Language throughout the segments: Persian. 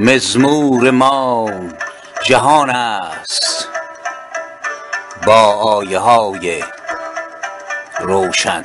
مزمور ما جهان است با آیه های روشن.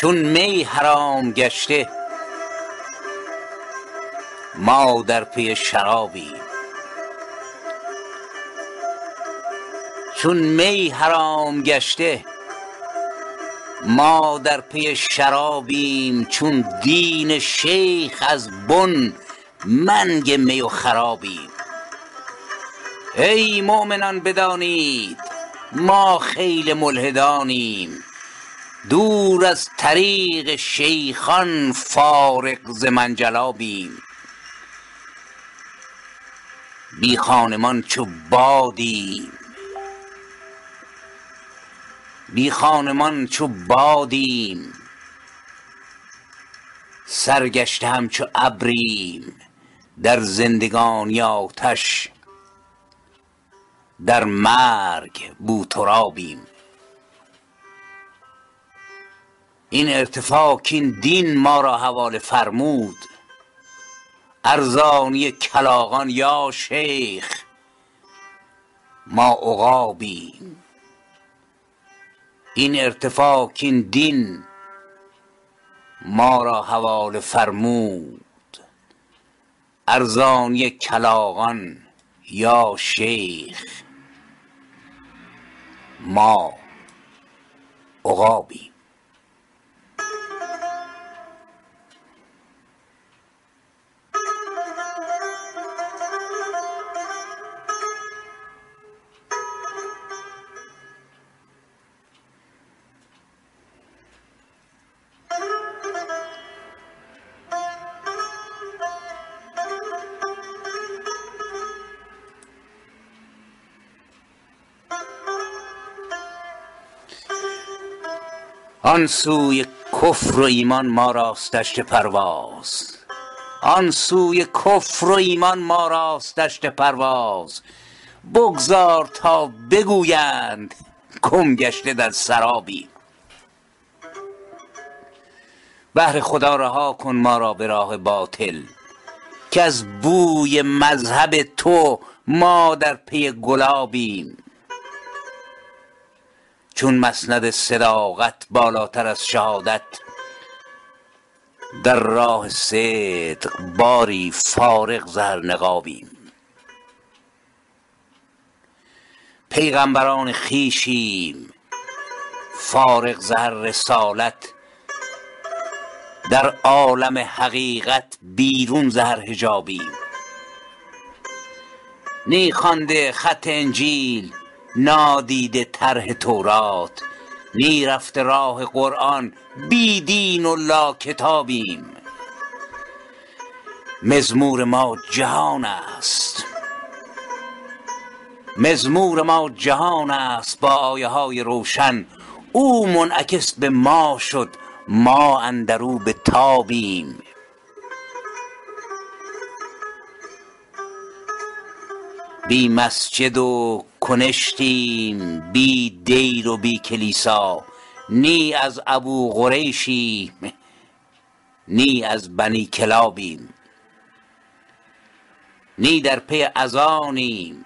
چون می حرام گشته ما در پی شرابیم چون می حرام گشته ما در پی شرابیم. چون دین شیخ از بن منگ می و خرابیم. ای مؤمنان بدانید ما خیل ملحدانیم. دور از طریق شیخان فارغ ز منجلابیم بی خانمان چو بادیم. بی خانمان چو بادیم. سرگشته همچو ابریم. در زندگانی آتش در مرگ بوترابیم. این ارتفاع کاین دین ما را حواله فرمود. ارزانی کلاغان یا شیخ ما عقابیم. این ارتفاع کاین دین ما را حواله فرمود. ارزانی کلاغان یا شیخ ما عقابیم. آن سوی کفر و ایمان ما راست دشت پرواز. آن سوی کفر و ایمان ما راست دشت پرواز. بگذار تا بگویند گم گشته در سرابیم بهر خدا رها کن ما را به راه باطل کز بوی مذهب تو ما در پی گلابیم. چون مسند صداقت بالاتر از شهادت در راه صدق باری فارغ ز هر نقابیم. پیغمبران خویشیم فارغ ز هر رسالت در عالم حقیقت بیرون ز هر حجابیم. نی خوانده خط انجیل نادیده طرح تورات. نی رفته راه قرآن بی دین و لاکتابیم مزمور ما جهان است. مزمور ما جهان است با آیه های روشن. او منعکس به ما شد ما اندر او به تابیم. بی مسجد و کنشتیم بی دیر و بی کلیسا نی از ابوقریشیم نی از بنی کلابیم. نی در پی اذانیم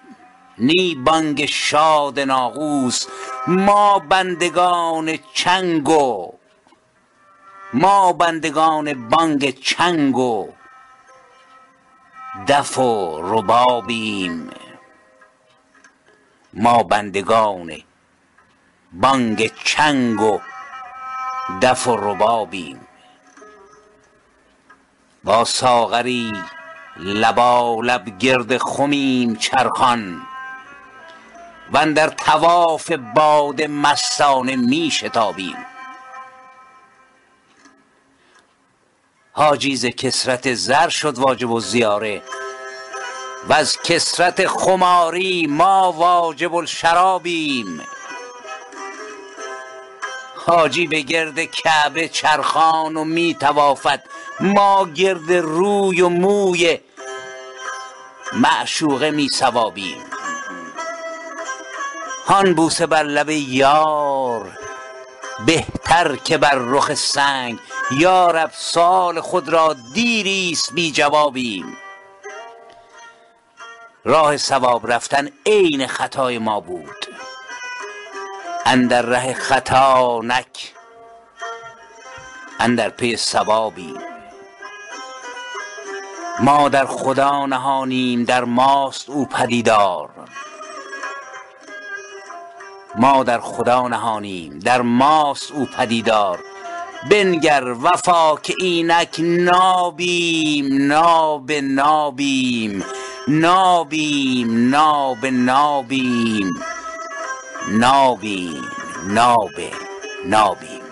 نی بانگ شاد ناقوس ما بندگان چنگ و ما بندگان بانگ چنگ و دف و ربابیم. ما بندگان بانگ چنگ و دف و ربابیم. با ساغری لبالب گرد خمیم چرخان. و اندر طواف باده مستانه می شتابیم. حاجی ز کسرت زر شد واجب و زیاره. و از کسرت خماری ما واجب الشرابیم حاجی به گرد کعبه چرخان و می توافد ما گرد روی و موی معشوقه می ثوابیم هان بوسه بر لب یار بهتر که بر رخ سنگ یارب سؤال خود را دیریست بی جوابیم. راه صواب رفتن عین خطای ما بود. اندر ره خطا نک اندر پی صوابیم ما در خدا نهانیم در ماست او پدیدار. ما در خدا نهانیم در ماست او پدیدار. بنگر وفا که اینک نابیم ناب نابیم. نابیم ناب نابیم نابیم ناب نابیم